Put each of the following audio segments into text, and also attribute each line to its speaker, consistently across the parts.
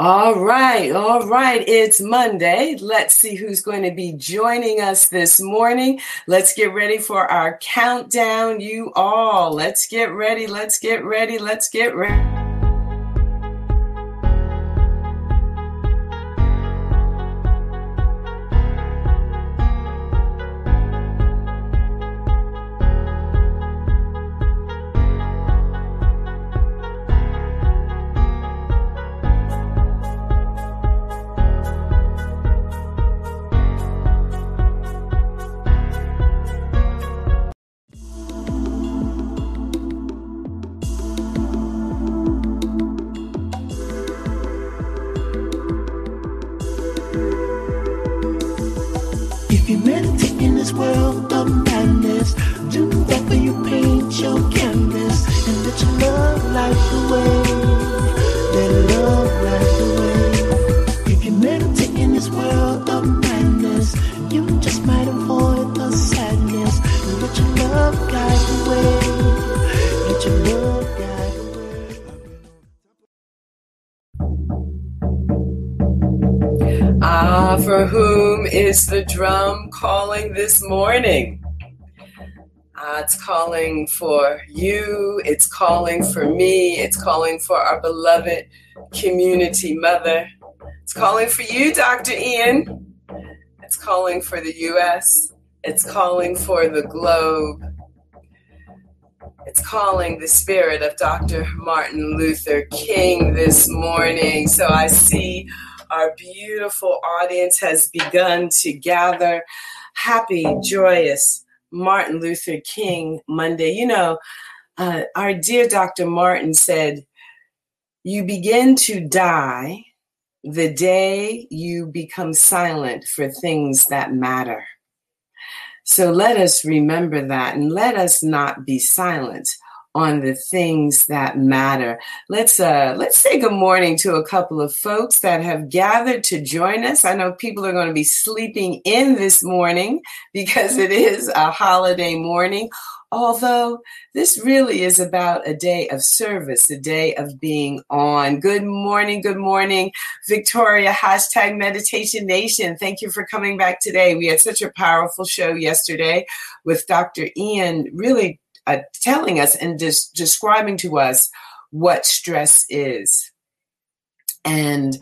Speaker 1: All right, all right. It's Monday. Let's see who's going to be joining us this morning. Let's get ready for our countdown. You all, let's get ready. Let's get ready. Let's get ready. Drum calling this morning? Uh, it's calling for you, it's calling for me, it's calling for our beloved community mother. It's calling for you, Dr. Ian. It's calling for the US. It's calling for the globe. It's calling the spirit of Dr. Martin Luther King this morning. So I see our beautiful audience has begun to gather. Happy, joyous Martin Luther King Monday. You know, uh, our dear Dr. Martin said, You begin to die the day you become silent for things that matter. So let us remember that and let us not be silent on the things that matter. Let's uh let's say good morning to a couple of folks that have gathered to join us. I know people are going to be sleeping in this morning because it is a holiday morning. Although this really is about a day of service, a day of being on. Good morning, good morning, Victoria, hashtag Meditation Nation. Thank you for coming back today. We had such a powerful show yesterday with Dr. Ian, really uh, telling us and just describing to us what stress is. And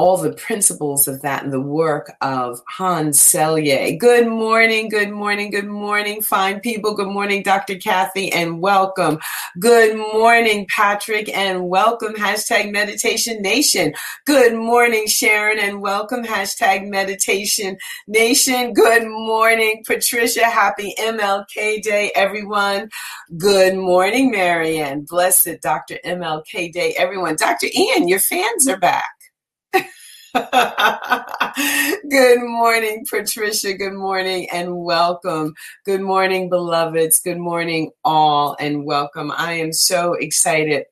Speaker 1: all the principles of that and the work of Hans Selye. Good morning, good morning, good morning, fine people. Good morning, Dr. Kathy, and welcome. Good morning, Patrick, and welcome. Hashtag Meditation Nation. Good morning, Sharon, and welcome. Hashtag Meditation Nation. Good morning, Patricia. Happy MLK Day, everyone. Good morning, Marianne. Blessed Dr. MLK Day, everyone. Dr. Ian, your fans are back. Good morning, Patricia. Good morning and welcome. Good morning, beloveds. Good morning, all, and welcome. I am so excited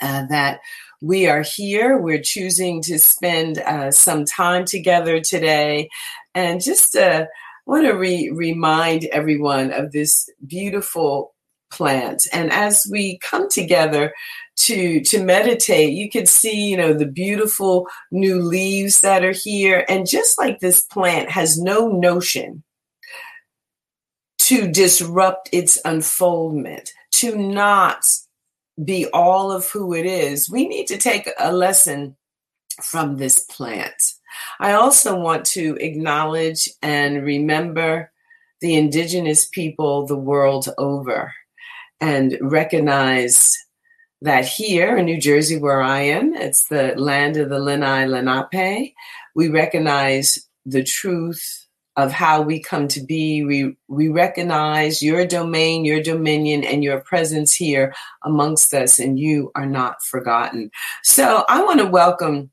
Speaker 1: uh, that we are here. We're choosing to spend uh, some time together today and just uh, want to re- remind everyone of this beautiful plant. And as we come together to to meditate. You can see you know the beautiful new leaves that are here. And just like this plant has no notion to disrupt its unfoldment to not be all of who it is we need to take a lesson from this plant. I also want to acknowledge and remember the indigenous people the world over and recognize that here in New Jersey, where I am, it's the land of the Lenni Lenape. We recognize the truth of how we come to be. We, we recognize your domain, your dominion, and your presence here amongst us, and you are not forgotten. So I want to welcome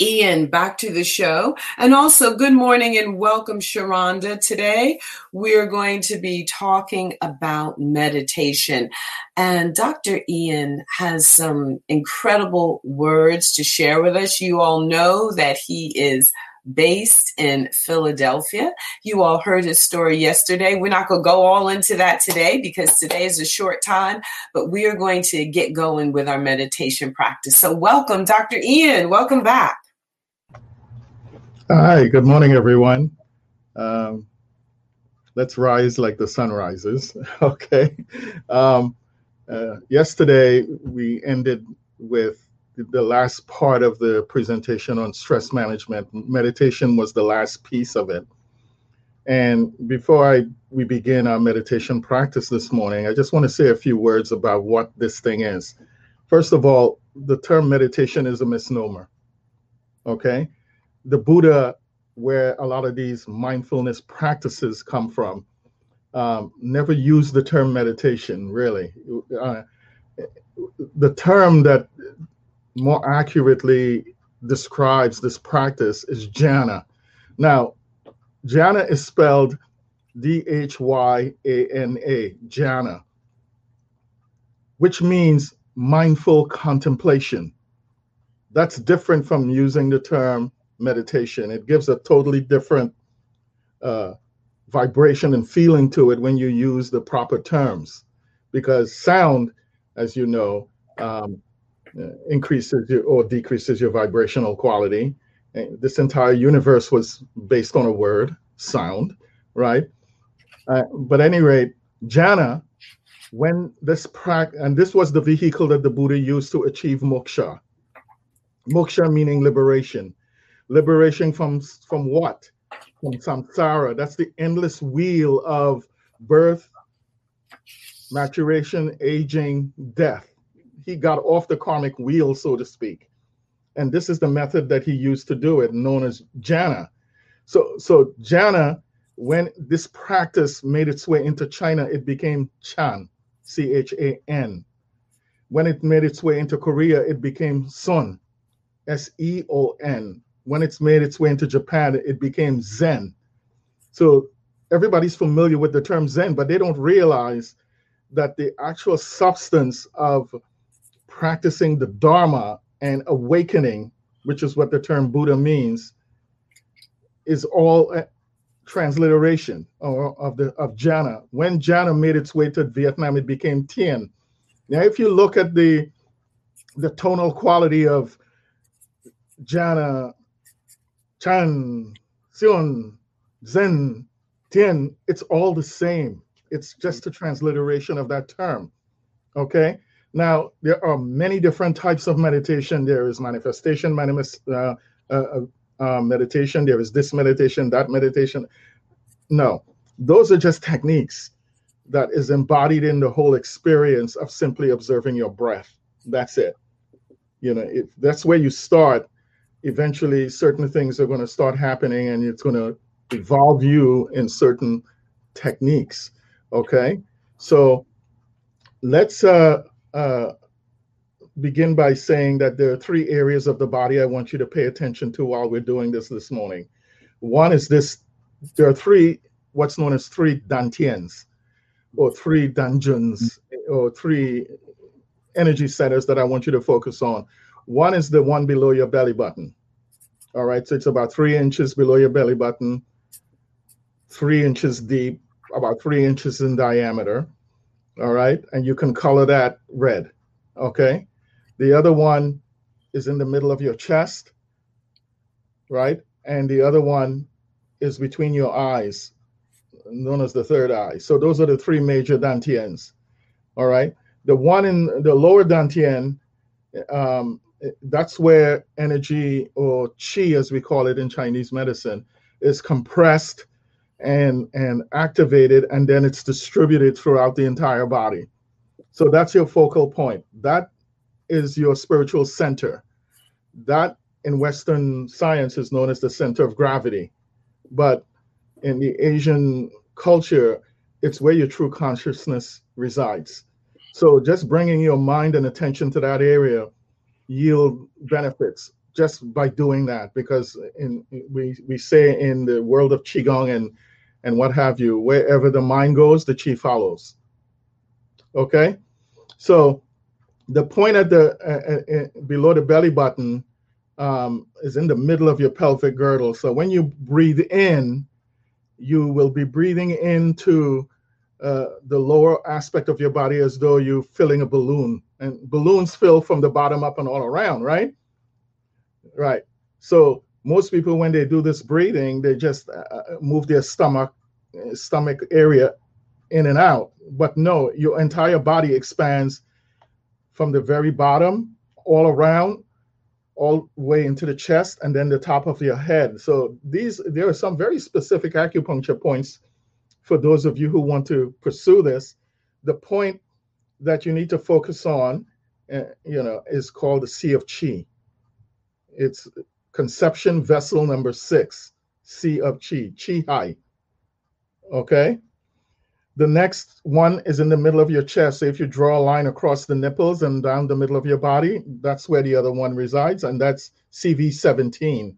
Speaker 1: Ian back to the show. And also, good morning and welcome, Sharonda. Today, we're going to be talking about meditation. And Dr. Ian has some incredible words to share with us. You all know that he is based in Philadelphia. You all heard his story yesterday. We're not going to go all into that today because today is a short time, but we are going to get going with our meditation practice. So, welcome, Dr. Ian. Welcome back.
Speaker 2: Hi, good morning, everyone. Um, let's rise like the sun rises. okay. Um, uh, yesterday, we ended with the last part of the presentation on stress management. Meditation was the last piece of it. And before I we begin our meditation practice this morning, I just want to say a few words about what this thing is. First of all, the term meditation is a misnomer. Okay? The Buddha, where a lot of these mindfulness practices come from, um, never used the term meditation, really. Uh, the term that more accurately describes this practice is dhyana. Now, dhyana is spelled D H Y A N A, dhyana, which means mindful contemplation. That's different from using the term meditation. It gives a totally different uh, vibration and feeling to it when you use the proper terms, because sound, as you know, um, uh, increases your, or decreases your vibrational quality. And this entire universe was based on a word, sound, right? Uh, but any rate, dhyana, when this practice, and this was the vehicle that the Buddha used to achieve moksha. Moksha meaning liberation. Liberation from from what? From samsara. That's the endless wheel of birth, maturation, aging, death he got off the karmic wheel, so to speak. And this is the method that he used to do it, known as dhyana. So, so dhyana, when this practice made its way into China, it became Chan, C H A N. When it made its way into Korea, it became Seon, S E O N. When it's made its way into Japan, it became Zen. So everybody's familiar with the term Zen, but they don't realize that the actual substance of practicing the Dharma and awakening, which is what the term Buddha means, is all transliteration of the of dhyana. When dhyana made its way to Vietnam, it became tien. Now, if you look at the the tonal quality of dhyana, chan, seon, zen, tien, it's all the same. It's just a transliteration of that term. Okay. Now, there are many different types of meditation. There is manifestation manifest, uh, uh, uh, meditation. There is this meditation, that meditation. No, those are just techniques that is embodied in the whole experience of simply observing your breath. That's it. You know, if that's where you start, eventually certain things are going to start happening and it's going to evolve you in certain techniques. Okay. So let's uh uh, begin by saying that there are three areas of the body I want you to pay attention to while we're doing this this morning. One is this there are three, what's known as three dantians, or three dungeons, or three energy centers that I want you to focus on. One is the one below your belly button. All right, so it's about three inches below your belly button, three inches deep, about three inches in diameter. All right and you can color that red okay? The other one is in the middle of your chest right? And the other one is between your eyes known as the third eye. So those are the three major dantians all right? The one in the lower dantian um, that's where energy or chi as we call it in chinese medicine is compressed and and activated and then it's distributed throughout the entire body. So that's your focal point. That is your spiritual center. That in western science is known as the center of gravity. But in the asian culture it's where your true consciousness resides. So just bringing your mind and attention to that area yield benefits just by doing that because in we we say in the world of qigong and and what have you. Wherever the mind goes, the chi follows. Okay, so the point at the uh, uh, uh, below the belly button um, is in the middle of your pelvic girdle. So when you breathe in, you will be breathing into uh, the lower aspect of your body as though you're filling a balloon. And balloons fill from the bottom up and all around, right? Right. So most people, when they do this breathing, they just uh, uh move their stomach stomach area in and out. But no, your entire body expands from the very bottom all around all way into the chest and then the top of your head. So these there are some very specific acupuncture points for those of you who want to pursue this. The point that you need to focus on, uh, you know, is called the Sea of Chi. It's conception vessel number six, Sea of Chi, Chi Hai. Okay. The next one is in the middle of your chest. So if you draw a line across the nipples and down the middle of your body, that's where the other one resides, and that's CV17.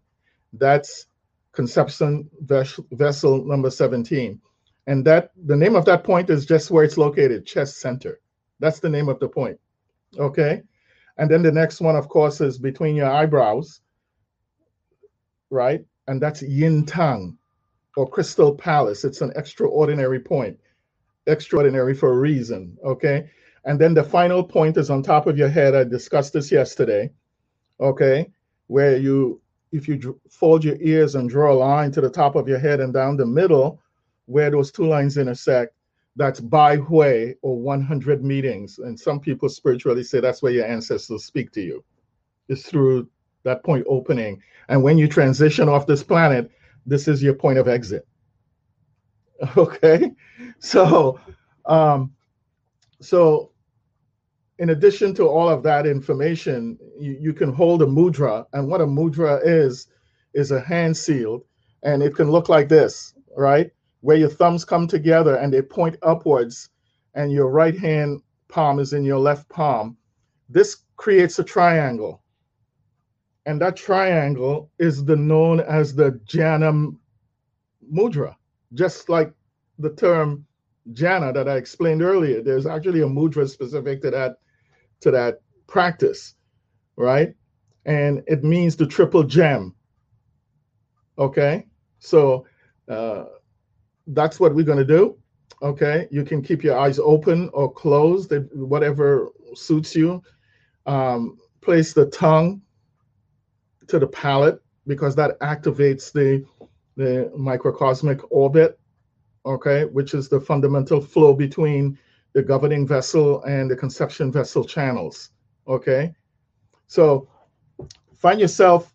Speaker 2: That's conception vessel number 17. And that the name of that point is just where it's located, chest center. That's the name of the point. Okay. And then the next one, of course, is between your eyebrows, right? And that's yin tang or crystal palace. It's an extraordinary point extraordinary for a reason. Okay. And then the final point is on top of your head. I discussed this yesterday. Okay. Where you, if you fold your ears and draw a line to the top of your head and down the middle, where those two lines intersect, that's Bai Hui or 100 meetings. And some people spiritually say that's where your ancestors speak to you. It's through that point opening. And when you transition off this planet, this is your point of exit. Okay, so um, so in addition to all of that information, you, you can hold a mudra, and what a mudra is is a hand sealed, and it can look like this, right? Where your thumbs come together and they point upwards, and your right hand palm is in your left palm. This creates a triangle. And that triangle is the known as the Dhyana mudra just like the term dhyana that I explained earlier, there's actually a mudra specific to that to that practice, right? And it means the triple gem. Okay, so uh, that's what we're going to do. Okay, you can keep your eyes open or closed, whatever suits you. Um, place the tongue to the palate because that activates the the microcosmic orbit, okay, which is the fundamental flow between the governing vessel and the conception vessel channels, okay? So find yourself,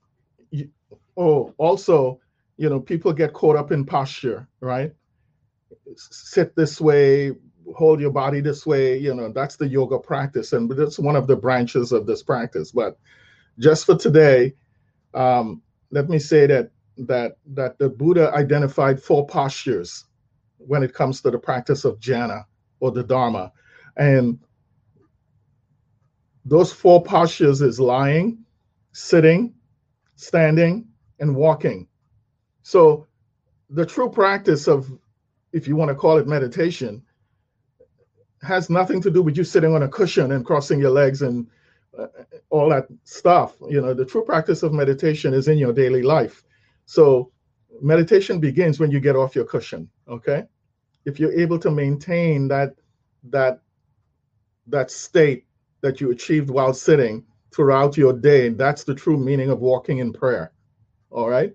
Speaker 2: oh, also, you know, people get caught up in posture, right? Sit this way, hold your body this way, you know, that's the yoga practice. And that's one of the branches of this practice. But just for today, um, let me say that that that the Buddha identified four postures when it comes to the practice of dhyana or the Dharma. And those four postures is lying, sitting, standing, and walking. So the true practice of, if you want to call it meditation, has nothing to do with you sitting on a cushion and crossing your legs and uh, all that stuff. You know, the true practice of meditation is in your daily life. So meditation begins when you get off your cushion, okay? If you're able to maintain that that that state that you achieved while sitting throughout your day, that's the true meaning of walking in prayer. All right?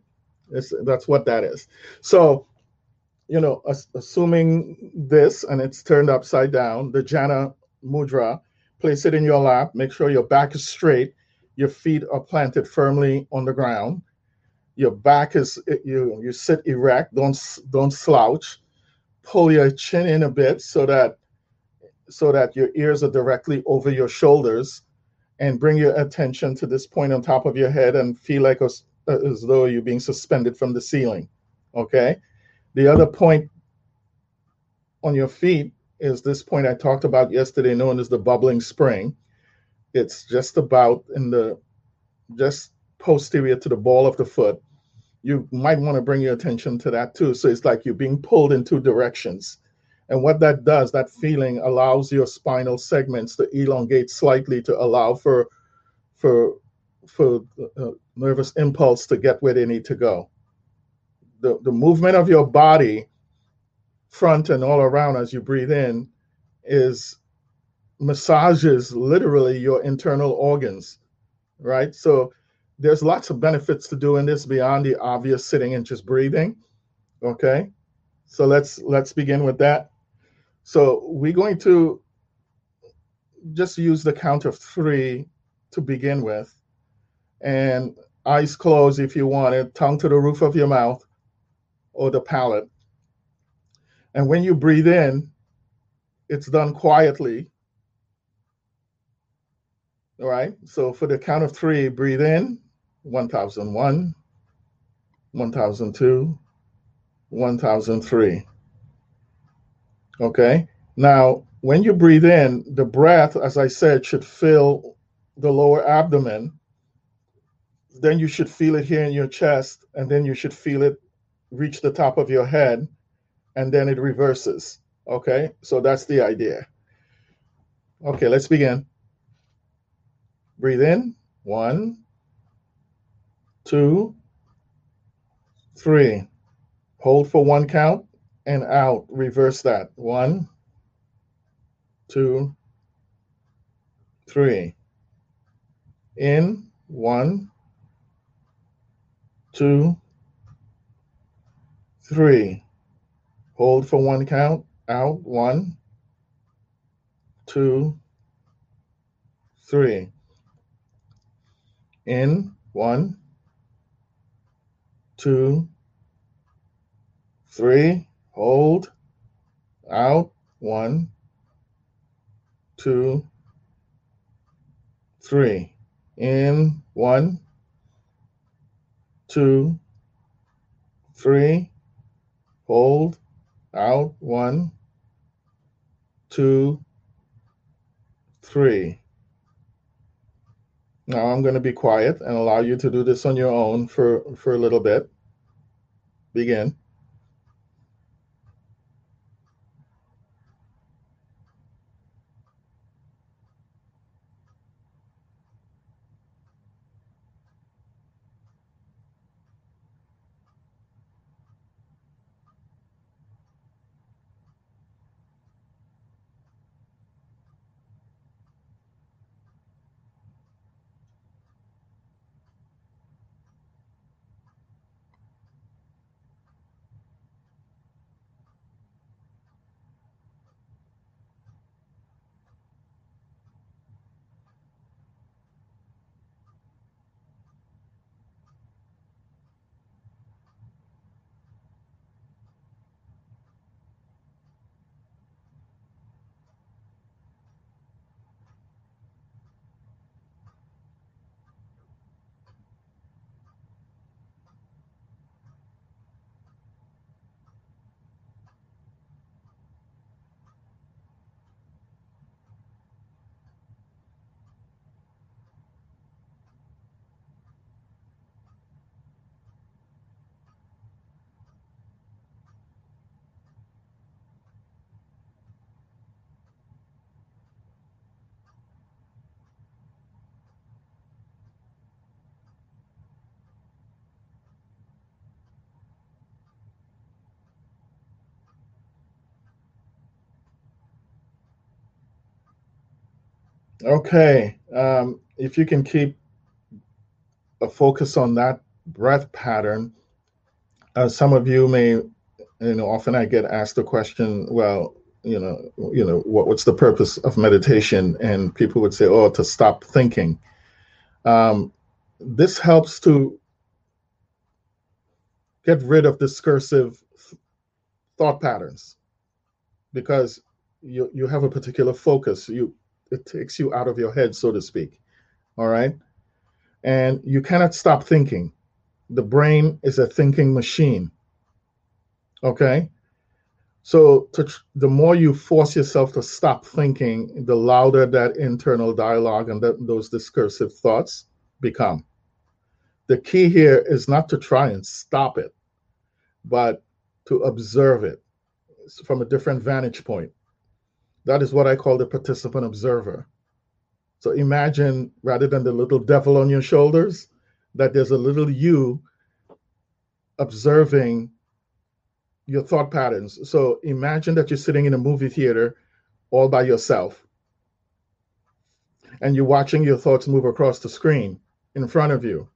Speaker 2: It's, that's what that is. So, you know, assuming this and it's turned upside down, the Dhyana Mudra, place it in your lap, make sure your back is straight, your feet are planted firmly on the ground your back is you you sit erect don't don't slouch pull your chin in a bit so that so that your ears are directly over your shoulders and bring your attention to this point on top of your head and feel like as, as though you're being suspended from the ceiling okay the other point on your feet is this point i talked about yesterday known as the bubbling spring it's just about in the just posterior to the ball of the foot you might want to bring your attention to that too. So it's like you're being pulled in two directions. And what that does, that feeling allows your spinal segments to elongate slightly to allow for for for uh, nervous impulse to get where they need to go. The, the movement of your body, front and all around as you breathe in, is massages literally your internal organs, right? So there's lots of benefits to doing this beyond the obvious sitting and just breathing. Okay, so let's let's begin with that. So we're going to just use the count of three to begin with, and eyes closed if you want it, tongue to the roof of your mouth or the palate. And when you breathe in, it's done quietly. All right. So for the count of three, breathe in 1001, 1002, 1003. Okay. Now, when you breathe in, the breath, as I said, should fill the lower abdomen. Then you should feel it here in your chest, and then you should feel it reach the top of your head, and then it reverses. Okay. So that's the idea. Okay, let's begin. Breathe in. One, two, three. Hold for one count and out. Reverse that. One, two, three. In. One, two, three. Hold for one count. Out. One, two, three. In. One, two, three. Hold. Out. One, two, three. In. One, two, three. Hold. Out. One, two, three. Now I'm going to be quiet and allow you to do this on your own for, for a little bit. Begin. Okay. Um, if you can keep a focus on that breath pattern, uh, some of you may, you know, often I get asked the question, well, you know, you know, what, what's the purpose of meditation? And people would say, oh, to stop thinking. Um, this helps to get rid of discursive thought patterns because you you have a particular focus. You it takes you out of your head, so to speak. All right. And you cannot stop thinking. The brain is a thinking machine. Okay. So to, the more you force yourself to stop thinking, the louder that internal dialogue and that, those discursive thoughts become. The key here is not to try and stop it, but to observe it from a different vantage point. That is what I call the participant observer. So imagine rather than the little devil on your shoulders, that there's a little you observing your thought patterns. So imagine that you're sitting in a movie theater all by yourself and you're watching your thoughts move across the screen in front of you.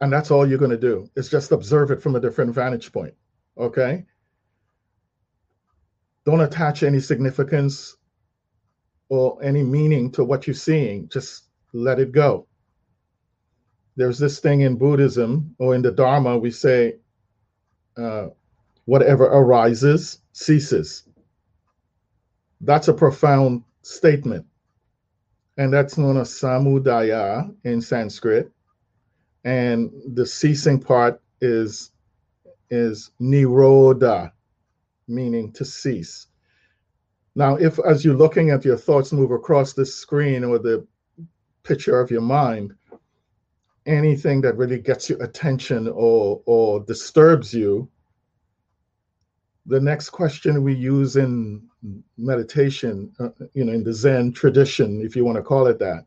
Speaker 2: And that's all you're going to do is just observe it from a different vantage point. Okay. Don't attach any significance or any meaning to what you're seeing. Just let it go. There's this thing in Buddhism or in the Dharma, we say, uh, whatever arises ceases. That's a profound statement. And that's known as samudaya in Sanskrit. And the ceasing part is is nirodha, meaning to cease. Now, if as you're looking at your thoughts move across the screen or the picture of your mind, anything that really gets your attention or or disturbs you, the next question we use in meditation, uh, you know, in the Zen tradition, if you want to call it that,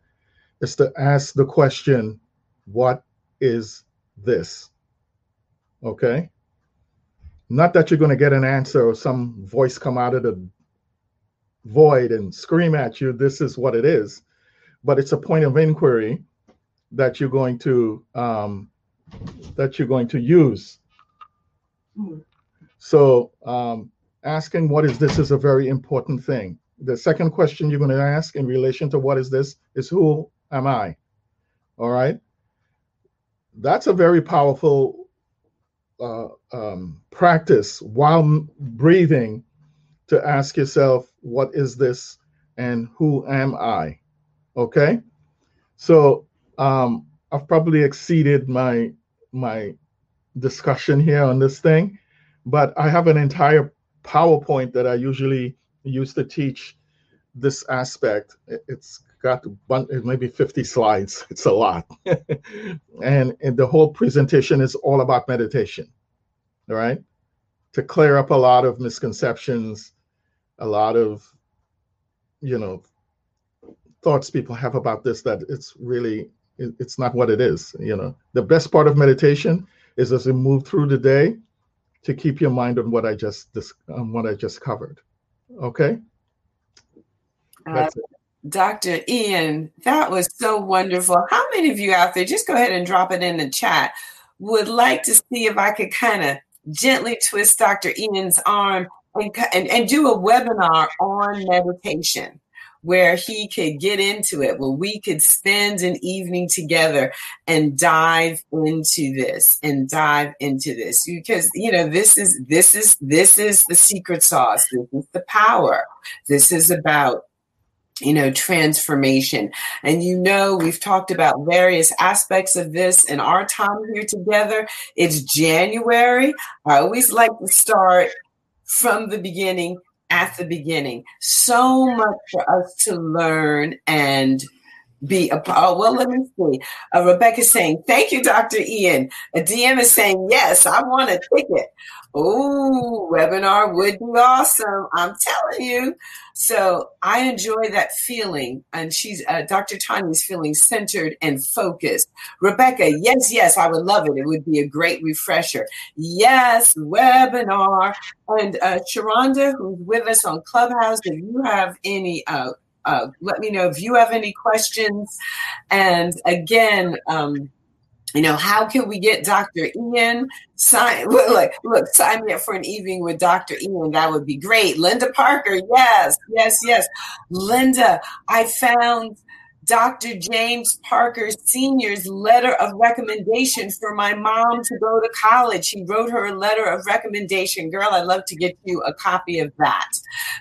Speaker 2: is to ask the question, what is this? Okay? Not that you're going to get an answer or some voice come out of the void and scream at you, this is what it is, but it's a point of inquiry that you're going to um, that you're going to use. So um, asking what is this is a very important thing. The second question you're going to ask in relation to what is this is who am I? All right. That's a very powerful uh, um, practice while breathing to ask yourself, what is this and who am I? Okay. So um, I've probably exceeded my my discussion here on this thing, but I have an entire PowerPoint that I usually use to teach this aspect. It's got maybe 50 slides. It's a lot. and, and the whole presentation is all about meditation, all right? To clear up a lot of misconceptions, a lot of, you know, thoughts people have about this that it's really, it's not what it is. You know, the best part of meditation is as you move through the day, to keep your mind on what I just on what I just covered. Okay.
Speaker 1: That's Uh, Dr. Ian, that was so wonderful. How many of you out there, just go ahead and drop it in the chat, would like to see if I could kind of gently twist Dr. Ian's arm and, and, and do a webinar on meditation? where he could get into it, where we could spend an evening together and dive into this and dive into this because you know this is this is this is the secret sauce. This is the power. This is about you know, transformation. And you know, we've talked about various aspects of this in our time here together. It's January. I always like to start from the beginning at the beginning. So much for us to learn and be a part. Oh, well, let me see. Uh, Rebecca's saying, thank you, Dr. Ian. A DM is saying, yes, I want a ticket. Oh, webinar would be awesome. I'm telling you. So I enjoy that feeling. And she's, uh, Dr. Tanya's feeling centered and focused. Rebecca, yes, yes, I would love it. It would be a great refresher. Yes, webinar. And uh, Sharonda, who's with us on Clubhouse, if you have any uh, uh, let me know if you have any questions. And again, um, you know, how can we get Dr. Ian sign? Look, look, sign me up for an evening with Dr. Ian. That would be great. Linda Parker, yes, yes, yes. Linda, I found Dr. James Parker Sr.'s letter of recommendation for my mom to go to college. He wrote her a letter of recommendation. Girl, I'd love to get you a copy of that.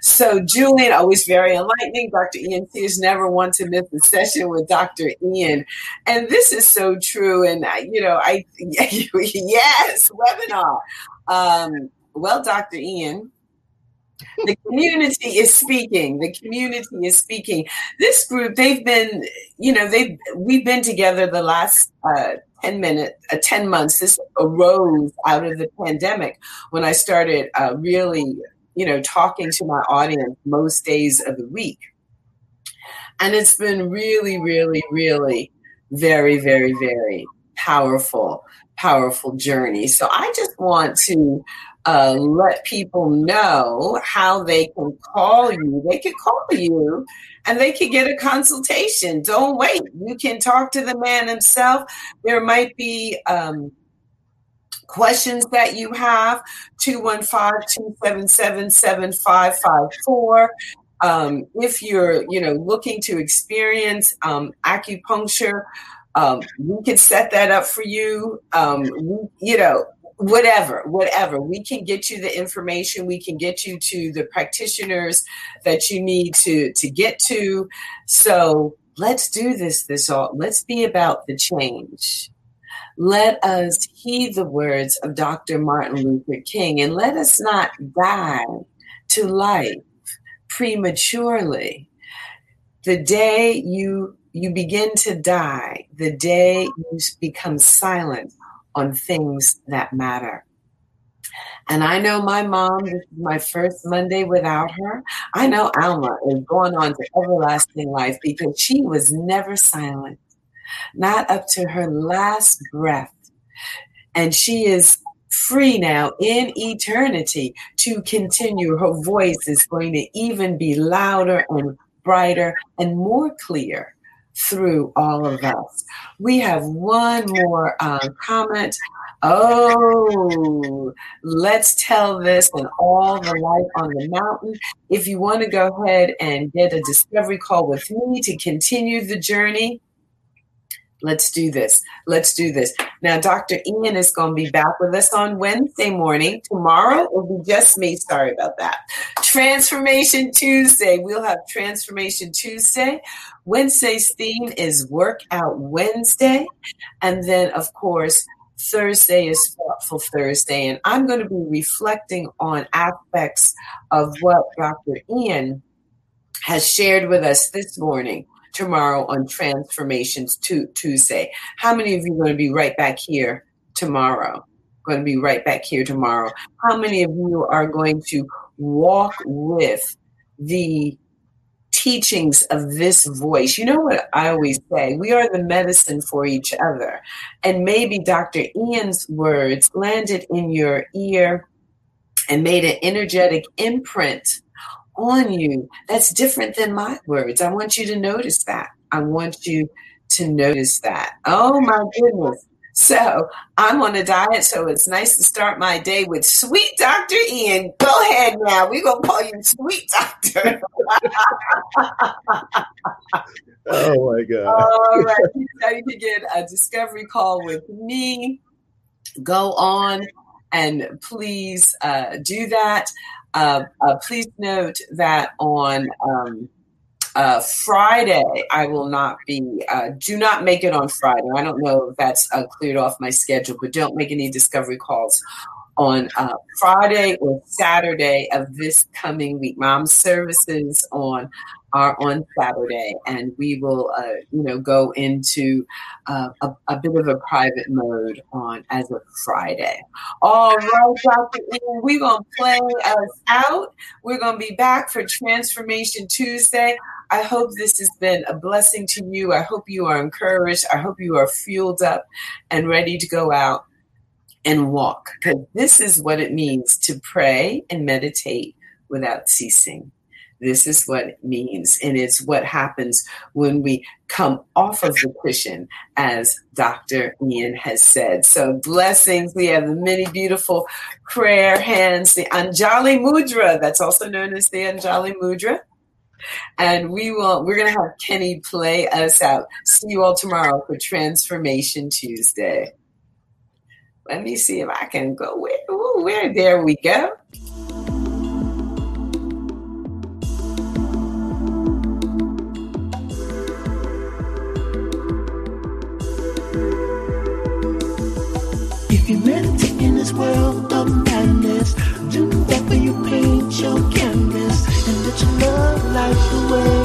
Speaker 1: So, Julian, always very enlightening. Dr. Ian Sears never want to miss a session with Dr. Ian. And this is so true. And, I, you know, I, yes, webinar. Um, well, Dr. Ian, the community is speaking. The community is speaking. This group they've been you know they we've been together the last uh, 10 minutes uh, 10 months. This arose out of the pandemic when i started uh, really you know talking to my audience most days of the week. And it's been really, really, really very, very, very powerful, powerful journey. So I just want to uh, let people know how they can call you. They can call you and they can get a consultation. Don't wait. You can talk to the man himself. There might be um, questions that you have 215-277-7554 um, if you're you know looking to experience um, acupuncture um, we can set that up for you um, you know whatever whatever we can get you the information we can get you to the practitioners that you need to to get to so let's do this this all let's be about the change let us heed the words of Dr. Martin Luther King and let us not die to life prematurely. The day you you begin to die, the day you become silent on things that matter. And I know my mom, this is my first Monday without her. I know Alma is going on to everlasting life because she was never silent not up to her last breath. And she is free now in eternity to continue. Her voice is going to even be louder and brighter and more clear through all of us. We have one more uh, comment. Oh, let's tell this and all the light on the mountain. If you want to go ahead and get a discovery call with me to continue the journey, Let's do this. Let's do this. Now, Dr. Ian is going to be back with us on Wednesday morning. Tomorrow will be just me. Sorry about that. Transformation Tuesday. We'll have Transformation Tuesday. Wednesday's theme is Workout Wednesday. And then, of course, Thursday is Thoughtful Thursday. And I'm going to be reflecting on aspects of what Dr. Ian has shared with us this morning tomorrow on Transformations Tuesday. How many of you are going to be right back here tomorrow? Going to be right back here tomorrow. How many of you are going to walk with the teachings of this voice. You know what I always say? We are the medicine for each other. And maybe Dr. Ian's words landed in your ear and made an energetic imprint on you that's different than my words. I want you to notice that. I want you to notice that. Oh my goodness. So I'm on a diet, so it's nice to start my day with sweet Dr. Ian. Go ahead now. We're gonna call you sweet doctor.
Speaker 2: oh my god.
Speaker 1: All right. Now you can get a discovery call with me. Go on and please uh, do that. Uh, uh, please note that on um, uh, Friday, I will not be, uh, do not make it on Friday. I don't know if that's uh, cleared off my schedule, but don't make any discovery calls on uh, Friday or Saturday of this coming week. Mom services on are on Saturday, and we will, uh, you know, go into uh, a, a, bit of a private mode on as of Friday. All right, Dr. Ian, we're gonna play us out. We're gonna be back for Transformation Tuesday. I hope this has been a blessing to you. I hope you are encouraged. I hope you are fueled up and ready to go out and walk because this is what it means to pray and meditate without ceasing. This is what it means. And it's what happens when we come off of the cushion, as Dr. Ian has said. So, blessings. We have the many beautiful prayer hands, the Anjali Mudra, that's also known as the Anjali Mudra. And we will, we're to have Kenny play us out. See you all tomorrow for Transformation Tuesday. Let me see if I can go. Where, where there we go. you love like the way